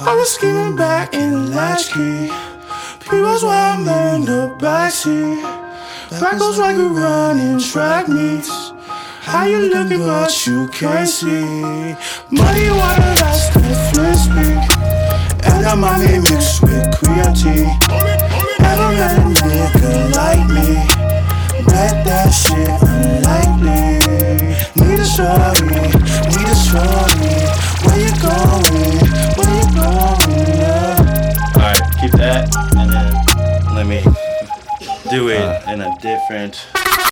I was scheming back in the latchkey. People's I'm in the backseat. Back goes like a running track meets. How you looking but you can't see? Muddy water that's the frisbee. And that money mixed with creatine. Met a nigga like me? Bet that shit unlikely. Need a shorty, need a shorty. That and then let me do it uh. in a different